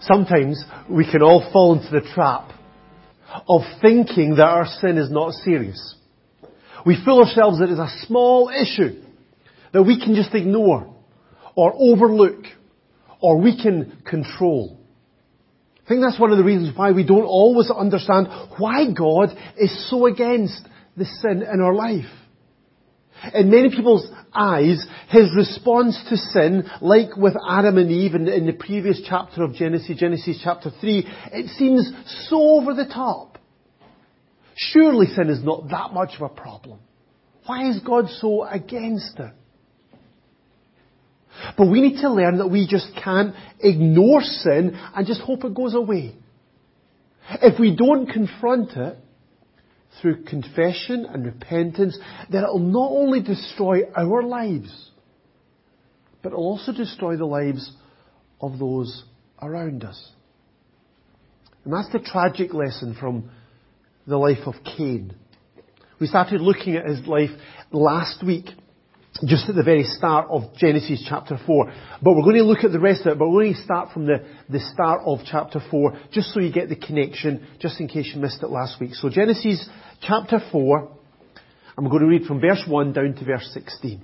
Sometimes we can all fall into the trap of thinking that our sin is not serious. We fool ourselves that it's a small issue that we can just ignore or overlook or we can control. I think that's one of the reasons why we don't always understand why God is so against the sin in our life. In many people's eyes, his response to sin, like with Adam and Eve in, in the previous chapter of Genesis, Genesis chapter 3, it seems so over the top. Surely sin is not that much of a problem. Why is God so against it? But we need to learn that we just can't ignore sin and just hope it goes away. If we don't confront it, through confession and repentance, that it'll not only destroy our lives, but it'll also destroy the lives of those around us. And that's the tragic lesson from the life of Cain. We started looking at his life last week just at the very start of Genesis chapter 4. But we're going to look at the rest of it, but we're going to start from the, the start of chapter 4, just so you get the connection, just in case you missed it last week. So Genesis chapter 4, I'm going to read from verse 1 down to verse 16.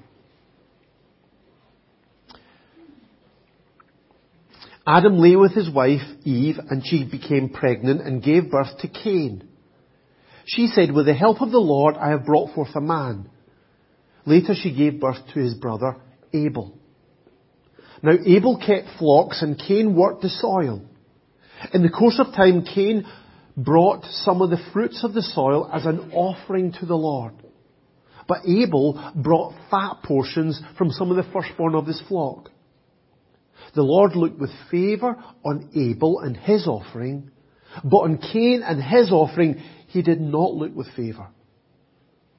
Adam lay with his wife Eve, and she became pregnant and gave birth to Cain. She said, With the help of the Lord I have brought forth a man. Later she gave birth to his brother Abel. Now Abel kept flocks and Cain worked the soil. In the course of time, Cain brought some of the fruits of the soil as an offering to the Lord. But Abel brought fat portions from some of the firstborn of his flock. The Lord looked with favour on Abel and his offering, but on Cain and his offering he did not look with favour.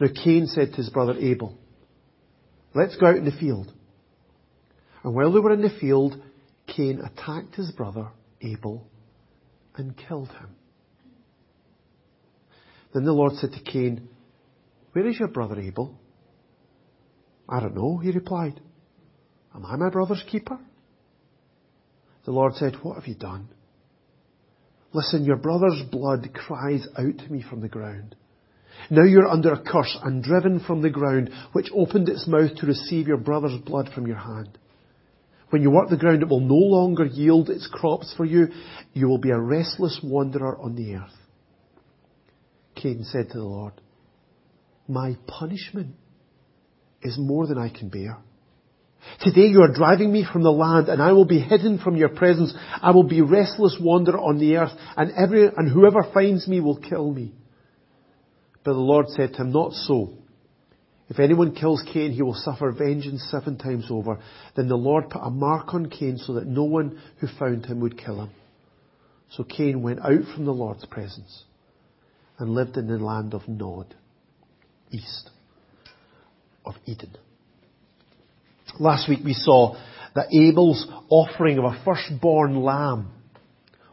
Now Cain said to his brother Abel, Let's go out in the field. And while they were in the field, Cain attacked his brother Abel and killed him. Then the Lord said to Cain, Where is your brother Abel? I don't know, he replied. Am I my brother's keeper? The Lord said, What have you done? Listen, your brother's blood cries out to me from the ground. Now you're under a curse and driven from the ground, which opened its mouth to receive your brother's blood from your hand. When you work the ground, it will no longer yield its crops for you. You will be a restless wanderer on the earth. Cain said to the Lord, My punishment is more than I can bear. Today you are driving me from the land and I will be hidden from your presence. I will be a restless wanderer on the earth and every, and whoever finds me will kill me. But the Lord said to him, Not so. If anyone kills Cain, he will suffer vengeance seven times over. Then the Lord put a mark on Cain so that no one who found him would kill him. So Cain went out from the Lord's presence and lived in the land of Nod, east of Eden. Last week we saw that Abel's offering of a firstborn lamb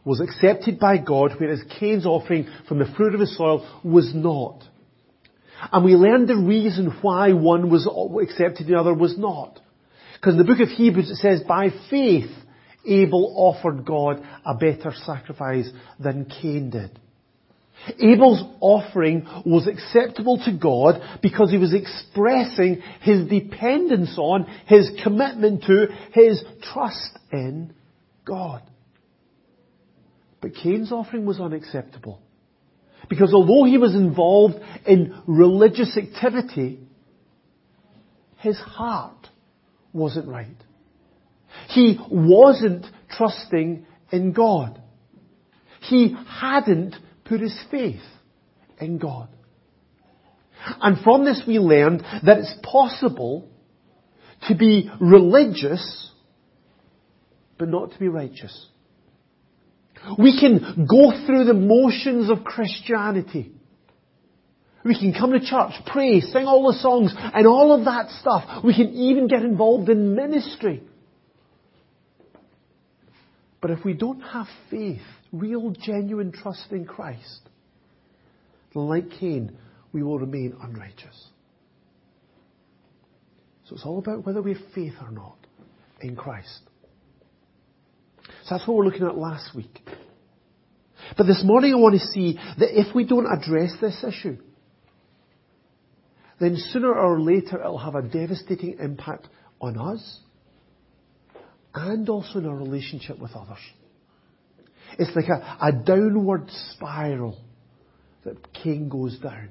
was accepted by God, whereas Cain's offering from the fruit of his soil was not. And we learned the reason why one was accepted and the other was not. Because in the book of Hebrews it says, by faith, Abel offered God a better sacrifice than Cain did. Abel's offering was acceptable to God because he was expressing his dependence on, his commitment to, his trust in God. But Cain's offering was unacceptable. Because although he was involved in religious activity, his heart wasn't right. He wasn't trusting in God. He hadn't put his faith in God. And from this we learned that it's possible to be religious but not to be righteous. We can go through the motions of Christianity. We can come to church, pray, sing all the songs, and all of that stuff. We can even get involved in ministry. But if we don't have faith, real, genuine trust in Christ, like Cain, we will remain unrighteous. So it's all about whether we have faith or not in Christ. So that's what we're looking at last week. But this morning I want to see that if we don't address this issue, then sooner or later it'll have a devastating impact on us and also in our relationship with others. It's like a, a downward spiral that Cain goes down.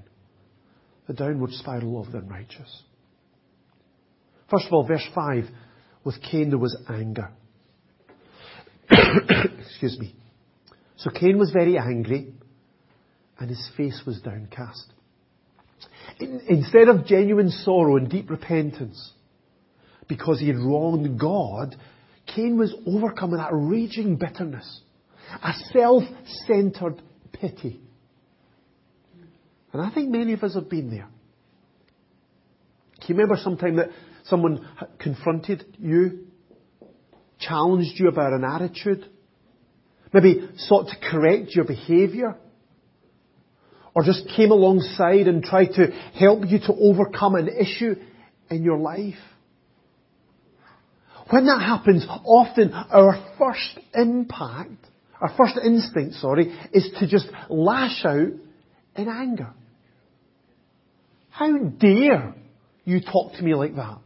The downward spiral of the unrighteous. First of all, verse 5, with Cain there was anger. Excuse me. So Cain was very angry and his face was downcast. Instead of genuine sorrow and deep repentance because he had wronged God, Cain was overcome with that raging bitterness, a self-centered pity. And I think many of us have been there. Can you remember sometime that someone confronted you, challenged you about an attitude, maybe sought to correct your behaviour, or just came alongside and tried to help you to overcome an issue in your life? When that happens, often our first impact, our first instinct, sorry, is to just lash out in anger. How dare you talk to me like that?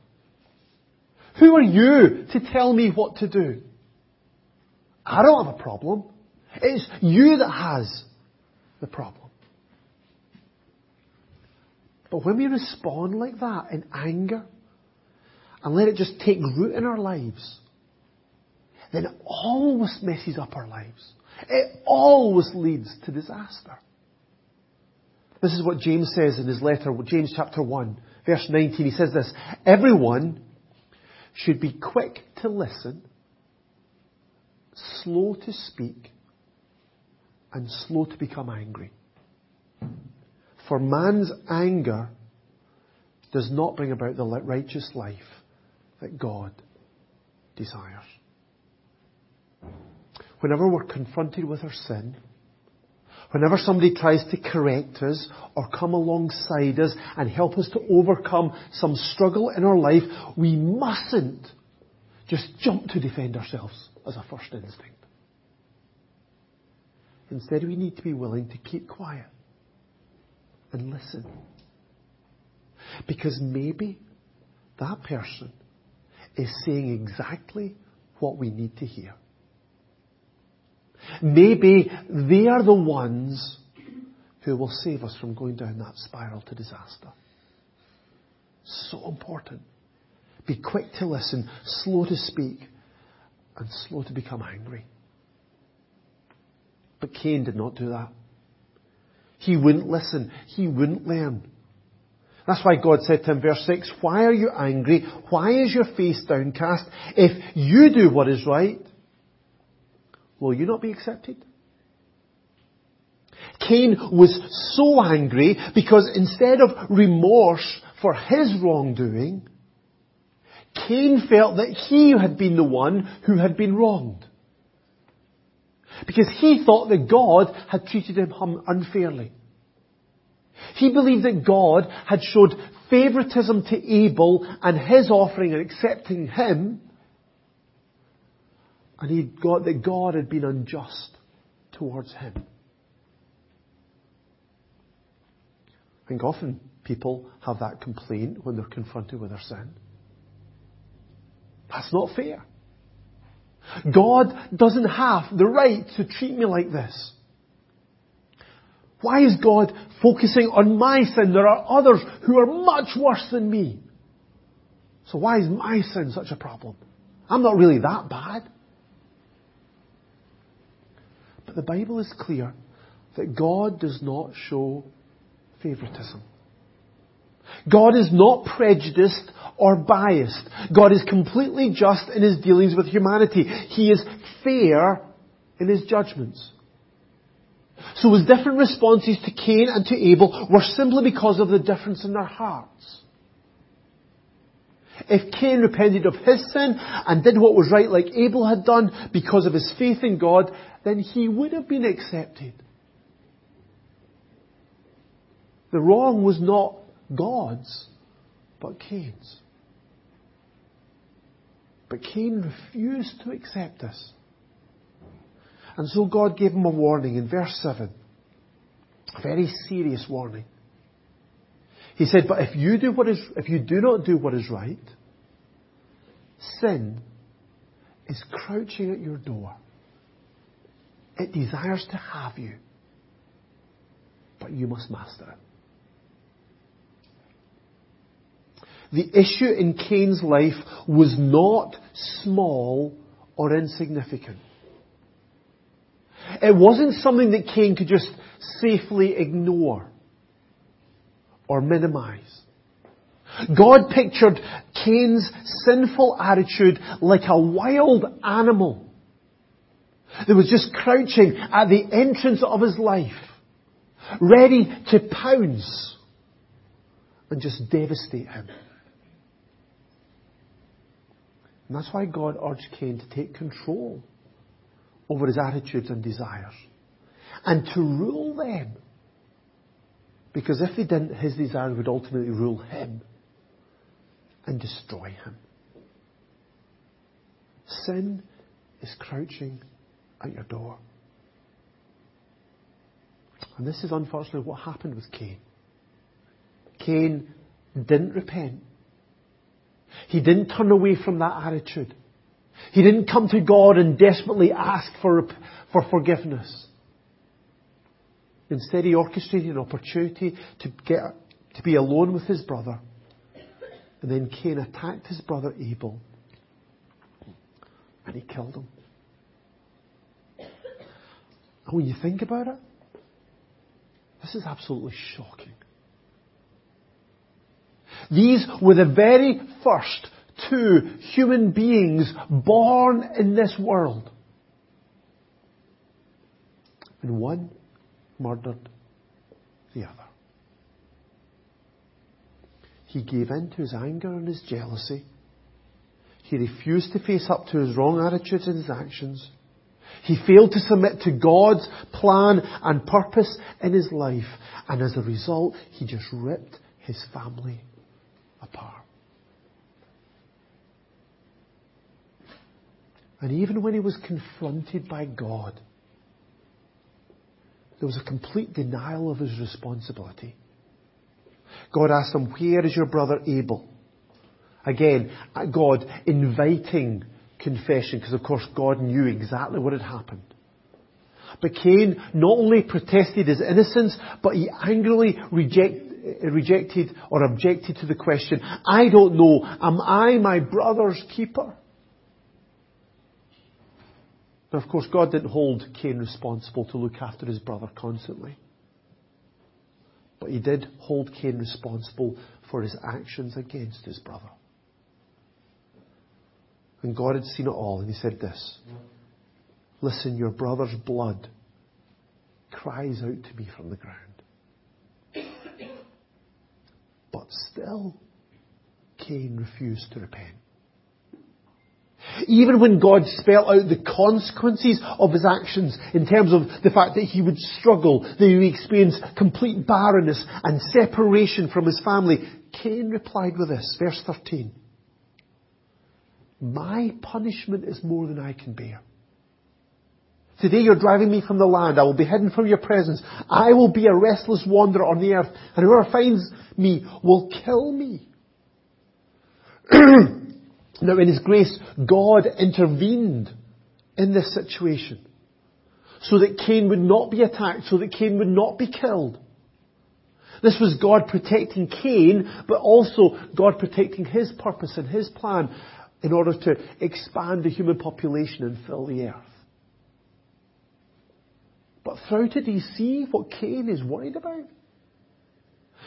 Who are you to tell me what to do? I don't have a problem. It's you that has the problem. But when we respond like that in anger, and let it just take root in our lives, then it always messes up our lives. It always leads to disaster. This is what James says in his letter, James chapter 1, verse 19. He says this, Everyone should be quick to listen, slow to speak, and slow to become angry. For man's anger does not bring about the righteous life that God desires. Whenever we're confronted with our sin, whenever somebody tries to correct us or come alongside us and help us to overcome some struggle in our life, we mustn't just jump to defend ourselves as a first instinct. Instead, we need to be willing to keep quiet and listen. Because maybe that person is saying exactly what we need to hear. Maybe they are the ones who will save us from going down that spiral to disaster. So important. Be quick to listen, slow to speak, and slow to become angry. But Cain did not do that. He wouldn't listen. He wouldn't learn. That's why God said to him, verse 6, Why are you angry? Why is your face downcast? If you do what is right, will you not be accepted? Cain was so angry because instead of remorse for his wrongdoing, Cain felt that he had been the one who had been wronged. Because he thought that God had treated him unfairly. He believed that God had showed favoritism to Abel and his offering and accepting him. And he got that God had been unjust towards him. I think often people have that complaint when they're confronted with their sin. That's not fair. God doesn't have the right to treat me like this. Why is God focusing on my sin? There are others who are much worse than me. So why is my sin such a problem? I'm not really that bad. But the Bible is clear that God does not show favoritism. God is not prejudiced or biased. God is completely just in his dealings with humanity. He is fair in his judgments. So his different responses to Cain and to Abel were simply because of the difference in their hearts. If Cain repented of his sin and did what was right like Abel had done because of his faith in God, then he would have been accepted. The wrong was not God's, but Cain's. But Cain refused to accept this. And so God gave him a warning in verse 7. A very serious warning. He said, but if you do what is, if you do not do what is right, sin is crouching at your door. It desires to have you, but you must master it. The issue in Cain's life was not small or insignificant. It wasn't something that Cain could just safely ignore or minimize. God pictured Cain's sinful attitude like a wild animal that was just crouching at the entrance of his life, ready to pounce and just devastate him. And that's why God urged Cain to take control over his attitudes and desires and to rule them. Because if he didn't, his desires would ultimately rule him and destroy him. Sin is crouching at your door. And this is unfortunately what happened with Cain. Cain didn't repent. He didn't turn away from that attitude. He didn't come to God and desperately ask for, for forgiveness. Instead, he orchestrated an opportunity to get, to be alone with his brother. And then Cain attacked his brother Abel. And he killed him. And when you think about it, this is absolutely shocking. These were the very first two human beings born in this world. And one murdered the other. He gave in to his anger and his jealousy. He refused to face up to his wrong attitudes and his actions. He failed to submit to God's plan and purpose in his life. And as a result, he just ripped his family apart. And even when he was confronted by God, there was a complete denial of his responsibility. God asked him, Where is your brother Abel? Again, uh, God inviting confession, because of course God knew exactly what had happened. But Cain not only protested his innocence, but he angrily reject, uh, rejected or objected to the question, I don't know, am I my brother's keeper? Now, of course, God didn't hold Cain responsible to look after his brother constantly. But he did hold Cain responsible for his actions against his brother. And God had seen it all, and he said this Listen, your brother's blood cries out to me from the ground. But still, Cain refused to repent. Even when God spelled out the consequences of his actions in terms of the fact that he would struggle, that he would experience complete barrenness and separation from his family, Cain replied with this, verse 13. My punishment is more than I can bear. Today you're driving me from the land. I will be hidden from your presence. I will be a restless wanderer on the earth, and whoever finds me will kill me. now in His grace, God intervened in this situation so that Cain would not be attacked, so that Cain would not be killed. This was God protecting Cain, but also God protecting his purpose and his plan in order to expand the human population and fill the earth. But how do you see what Cain is worried about?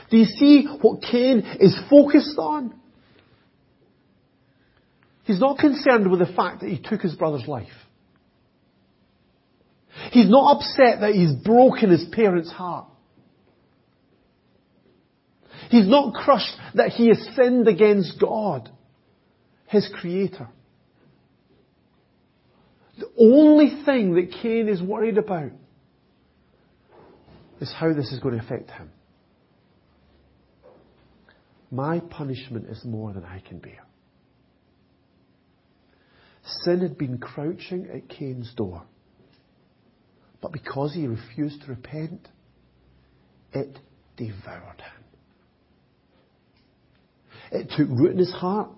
Do you see what Cain is focused on? He's not concerned with the fact that he took his brother's life. He's not upset that he's broken his parents' heart. He's not crushed that he has sinned against God, his creator. The only thing that Cain is worried about is how this is going to affect him. My punishment is more than I can bear. Sin had been crouching at Cain's door. But because he refused to repent, it devoured him. It took root in his heart.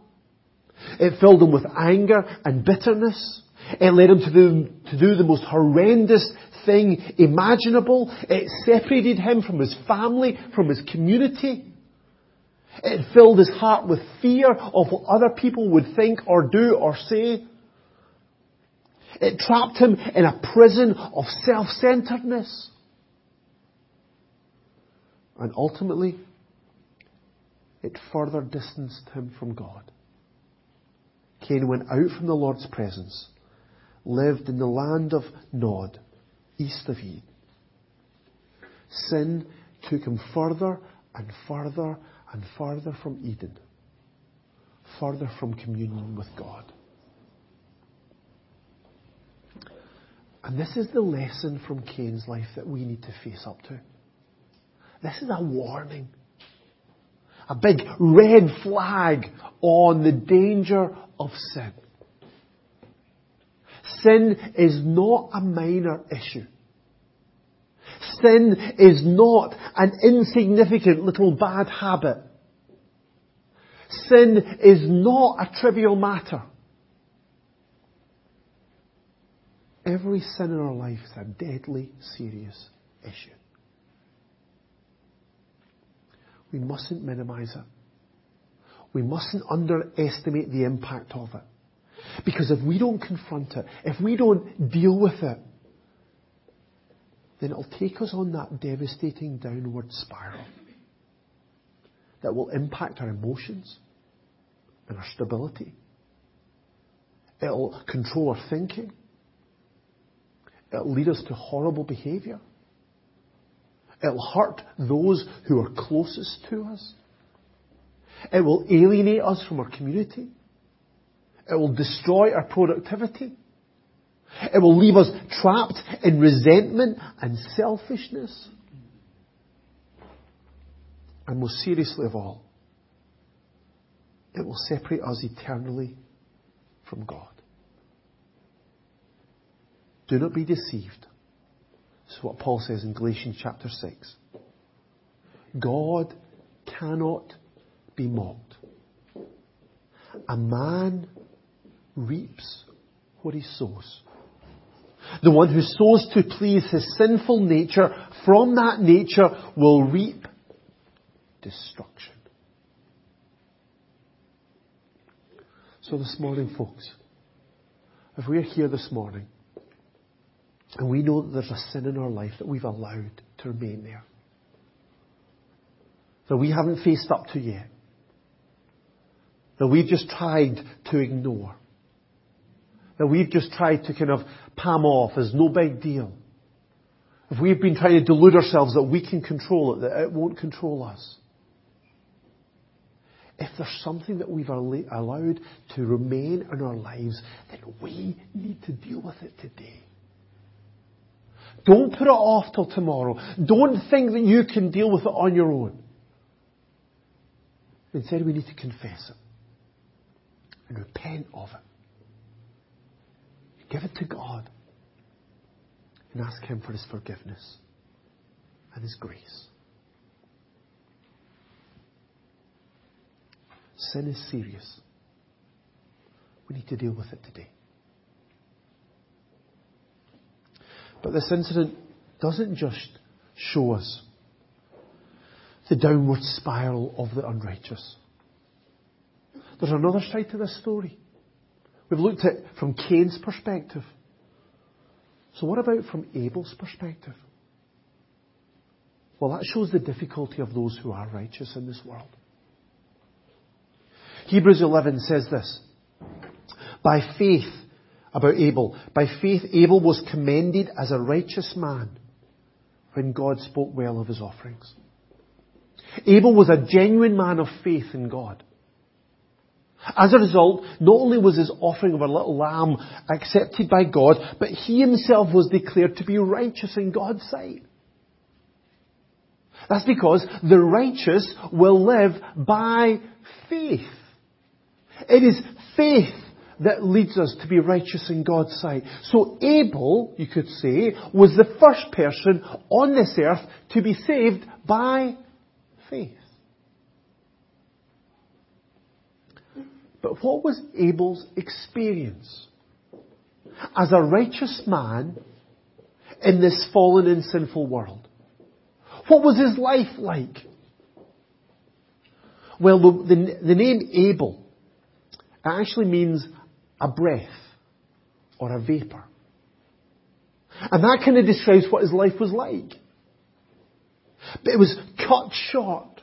It filled him with anger and bitterness. It led him to do, to do the most horrendous thing imaginable. It separated him from his family, from his community. It filled his heart with fear of what other people would think or do or say. It trapped him in a prison of self-centeredness. And ultimately, it further distanced him from God. Cain went out from the Lord's presence, lived in the land of Nod, east of Eden. Sin took him further and further and further from Eden, further from communion with God. And this is the lesson from Cain's life that we need to face up to. This is a warning. A big red flag on the danger of sin. Sin is not a minor issue. Sin is not an insignificant little bad habit. Sin is not a trivial matter. Every sin in our life is a deadly serious issue. We mustn't minimize it. We mustn't underestimate the impact of it. Because if we don't confront it, if we don't deal with it, then it'll take us on that devastating downward spiral that will impact our emotions and our stability. It'll control our thinking. It'll lead us to horrible behavior. It'll hurt those who are closest to us. It will alienate us from our community. It will destroy our productivity. It will leave us trapped in resentment and selfishness. And most seriously of all, it will separate us eternally from God. Do not be deceived. This is what Paul says in Galatians chapter 6. God cannot be mocked. A man reaps what he sows. The one who sows to please his sinful nature from that nature will reap destruction. So this morning, folks, if we're here this morning and we know that there's a sin in our life that we've allowed to remain there. That we haven't faced up to yet. That we've just tried to ignore. That we've just tried to kind of palm off as no big deal. If we've been trying to delude ourselves that we can control it, that it won't control us. If there's something that we've allowed to remain in our lives, then we need to deal with it today. Don't put it off till tomorrow. Don't think that you can deal with it on your own. Instead, we need to confess it and repent of it. Give it to God and ask Him for His forgiveness and His grace. Sin is serious. We need to deal with it today. But this incident doesn't just show us the downward spiral of the unrighteous. There's another side to this story. We've looked at it from Cain's perspective. So what about from Abel's perspective? Well, that shows the difficulty of those who are righteous in this world. Hebrews 11 says this. By faith, about Abel, by faith Abel was commended as a righteous man when God spoke well of his offerings. Abel was a genuine man of faith in God. As a result, not only was his offering of a little lamb accepted by God, but he himself was declared to be righteous in God's sight. That's because the righteous will live by faith. It is faith that leads us to be righteous in God's sight. So Abel, you could say, was the first person on this earth to be saved by faith. But what was Abel's experience? As a righteous man in this fallen and sinful world. What was his life like? Well, the, the, the name Abel actually means a breath or a vapor. And that kind of describes what his life was like. But it was cut short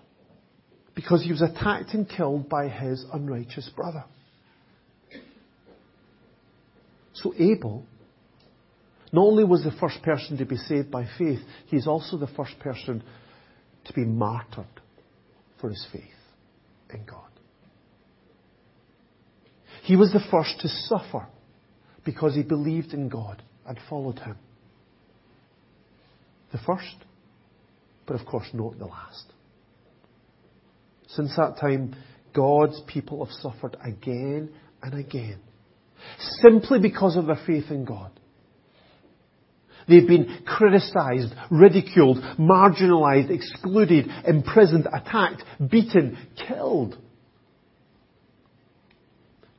because he was attacked and killed by his unrighteous brother. So Abel not only was the first person to be saved by faith, he's also the first person to be martyred for his faith in God. He was the first to suffer because he believed in God and followed him. The first, but of course not the last. Since that time, God's people have suffered again and again, simply because of their faith in God. They've been criticized, ridiculed, marginalized, excluded, imprisoned, attacked, beaten, killed.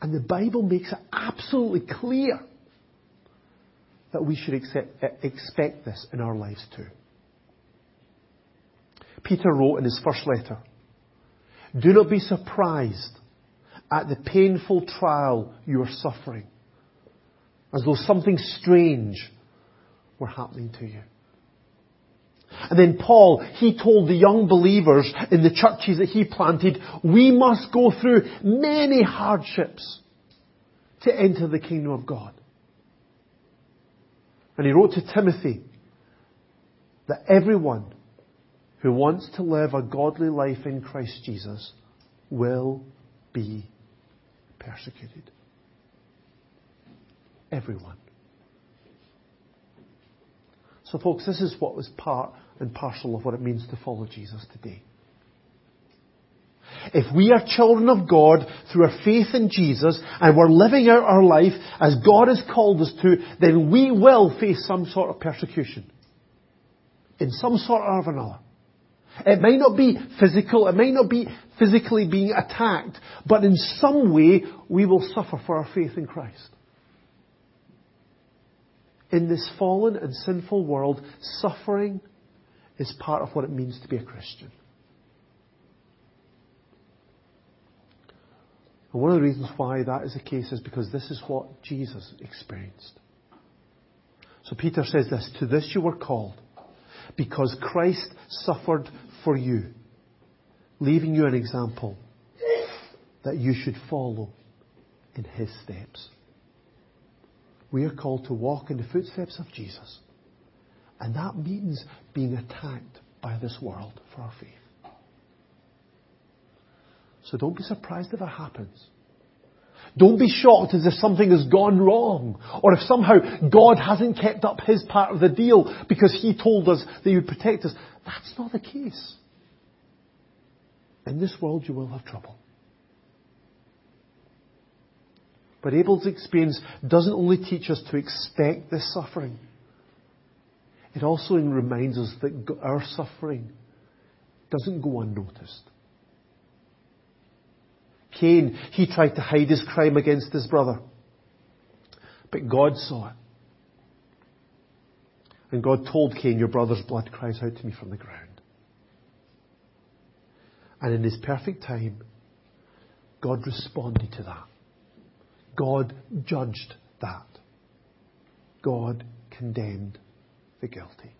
And the Bible makes it absolutely clear that we should accept, expect this in our lives too. Peter wrote in his first letter, Do not be surprised at the painful trial you are suffering, as though something strange were happening to you. And then Paul, he told the young believers in the churches that he planted, we must go through many hardships to enter the kingdom of God. And he wrote to Timothy that everyone who wants to live a godly life in Christ Jesus will be persecuted. Everyone. So, folks, this is what was part and parcel of what it means to follow Jesus today. If we are children of God through our faith in Jesus and we're living out our life as God has called us to, then we will face some sort of persecution. In some sort or another. It may not be physical, it may not be physically being attacked, but in some way we will suffer for our faith in Christ in this fallen and sinful world, suffering is part of what it means to be a Christian. And one of the reasons why that is the case is because this is what Jesus experienced. So Peter says this, to this you were called, because Christ suffered for you, leaving you an example that you should follow in his steps. We are called to walk in the footsteps of Jesus. And that means being attacked by this world for our faith. So don't be surprised if it happens. Don't be shocked as if something has gone wrong or if somehow God hasn't kept up his part of the deal because he told us that he would protect us. That's not the case. In this world you will have trouble. But Abel's experience doesn't only teach us to expect this suffering, it also reminds us that our suffering doesn't go unnoticed. Cain, he tried to hide his crime against his brother. But God saw it. And God told Cain, Your brother's blood cries out to me from the ground. And in his perfect time, God responded to that. God judged that. God condemned the guilty.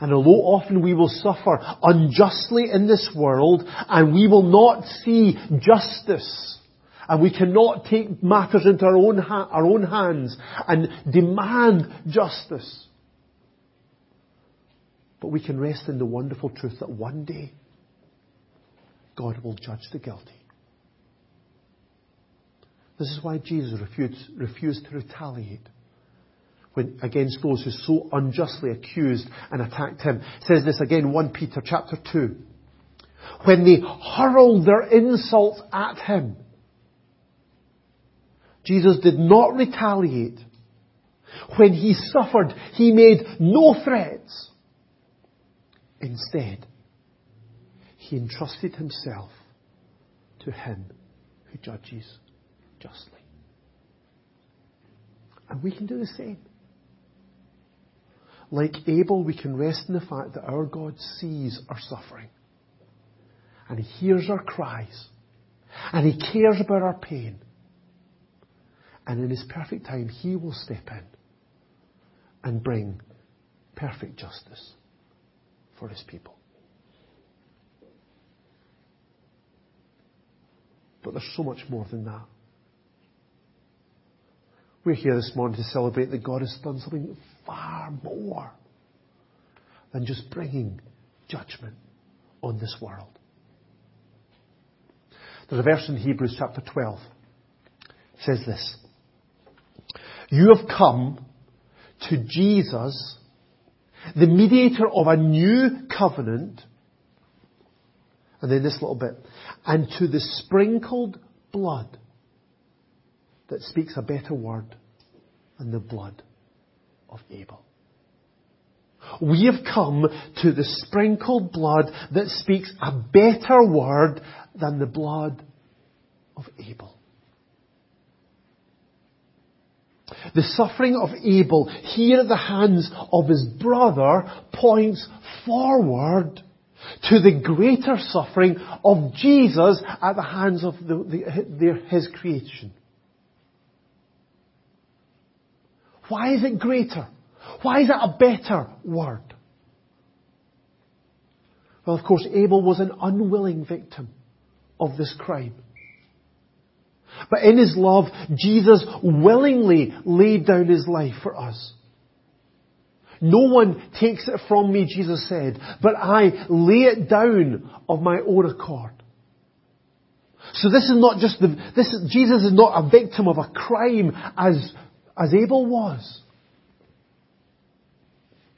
And although often we will suffer unjustly in this world and we will not see justice and we cannot take matters into our own, ha- our own hands and demand justice. But we can rest in the wonderful truth that one day God will judge the guilty. This is why Jesus refused, refused to retaliate when, against those who so unjustly accused and attacked him. It says this again, 1 Peter chapter 2. When they hurled their insults at him, Jesus did not retaliate. When he suffered, he made no threats. Instead, he entrusted himself to him who judges justly. And we can do the same. Like Abel, we can rest in the fact that our God sees our suffering. And He hears our cries. And He cares about our pain. And in His perfect time, He will step in and bring perfect justice for His people. But there's so much more than that. We're here this morning to celebrate that God has done something far more than just bringing judgment on this world. There's a verse in Hebrews chapter 12. It says this. You have come to Jesus, the mediator of a new covenant, and then this little bit, and to the sprinkled blood that speaks a better word than the blood of Abel. We have come to the sprinkled blood that speaks a better word than the blood of Abel. The suffering of Abel here at the hands of his brother points forward to the greater suffering of Jesus at the hands of the, the, his creation. Why is it greater? Why is it a better word? Well, of course, Abel was an unwilling victim of this crime. But in his love, Jesus willingly laid down his life for us. No one takes it from me, Jesus said, but I lay it down of my own accord. So this is not just the, this is, Jesus is not a victim of a crime as as Abel was.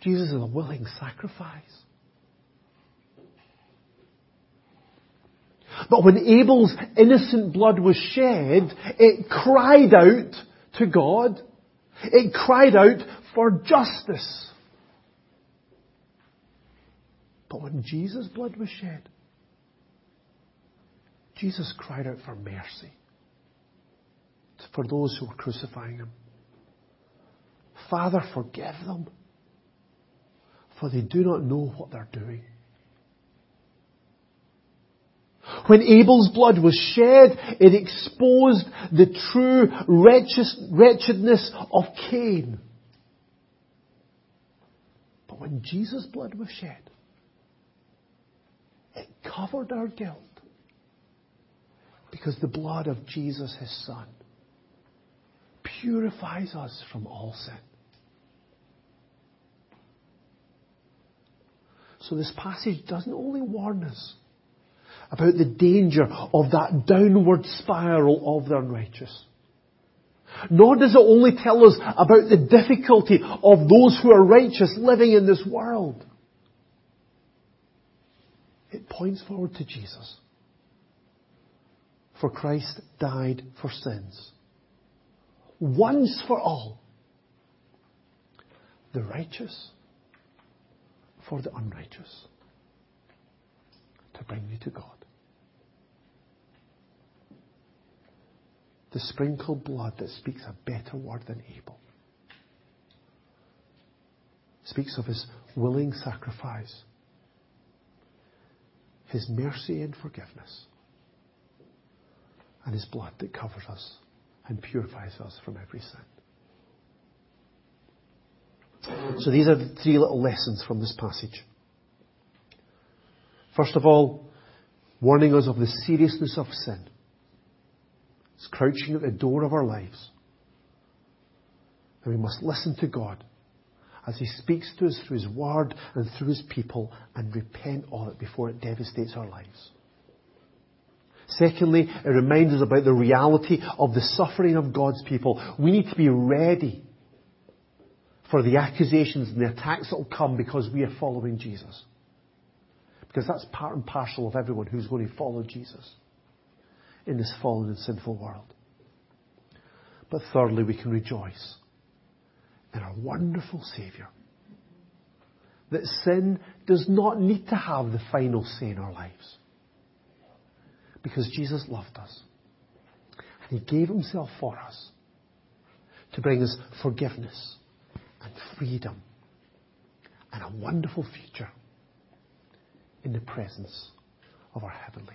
Jesus is a willing sacrifice. But when Abel's innocent blood was shed, it cried out to God. It cried out for justice. But when Jesus' blood was shed, Jesus cried out for mercy for those who were crucifying him. Father, forgive them, for they do not know what they're doing. When Abel's blood was shed, it exposed the true wretchedness of Cain. But when Jesus' blood was shed, it covered our guilt. Because the blood of Jesus, his Son, purifies us from all sin. So this passage doesn't only warn us about the danger of that downward spiral of the unrighteous. Nor does it only tell us about the difficulty of those who are righteous living in this world. It points forward to Jesus. For Christ died for sins. Once for all. The righteous for the unrighteous to bring you to God. The sprinkled blood that speaks a better word than Abel speaks of his willing sacrifice, his mercy and forgiveness, and his blood that covers us and purifies us from every sin. So these are the three little lessons from this passage. First of all, warning us of the seriousness of sin. It's crouching at the door of our lives. And we must listen to God as He speaks to us through His Word and through His people and repent of it before it devastates our lives. Secondly, it reminds us about the reality of the suffering of God's people. We need to be ready for the accusations and the attacks that will come because we are following Jesus. Because that's part and parcel of everyone who's going to follow Jesus in this fallen and sinful world. But thirdly, we can rejoice in our wonderful Saviour. That sin does not need to have the final say in our lives. Because Jesus loved us. And He gave Himself for us to bring us forgiveness and freedom and a wonderful future in the presence of our Heavenly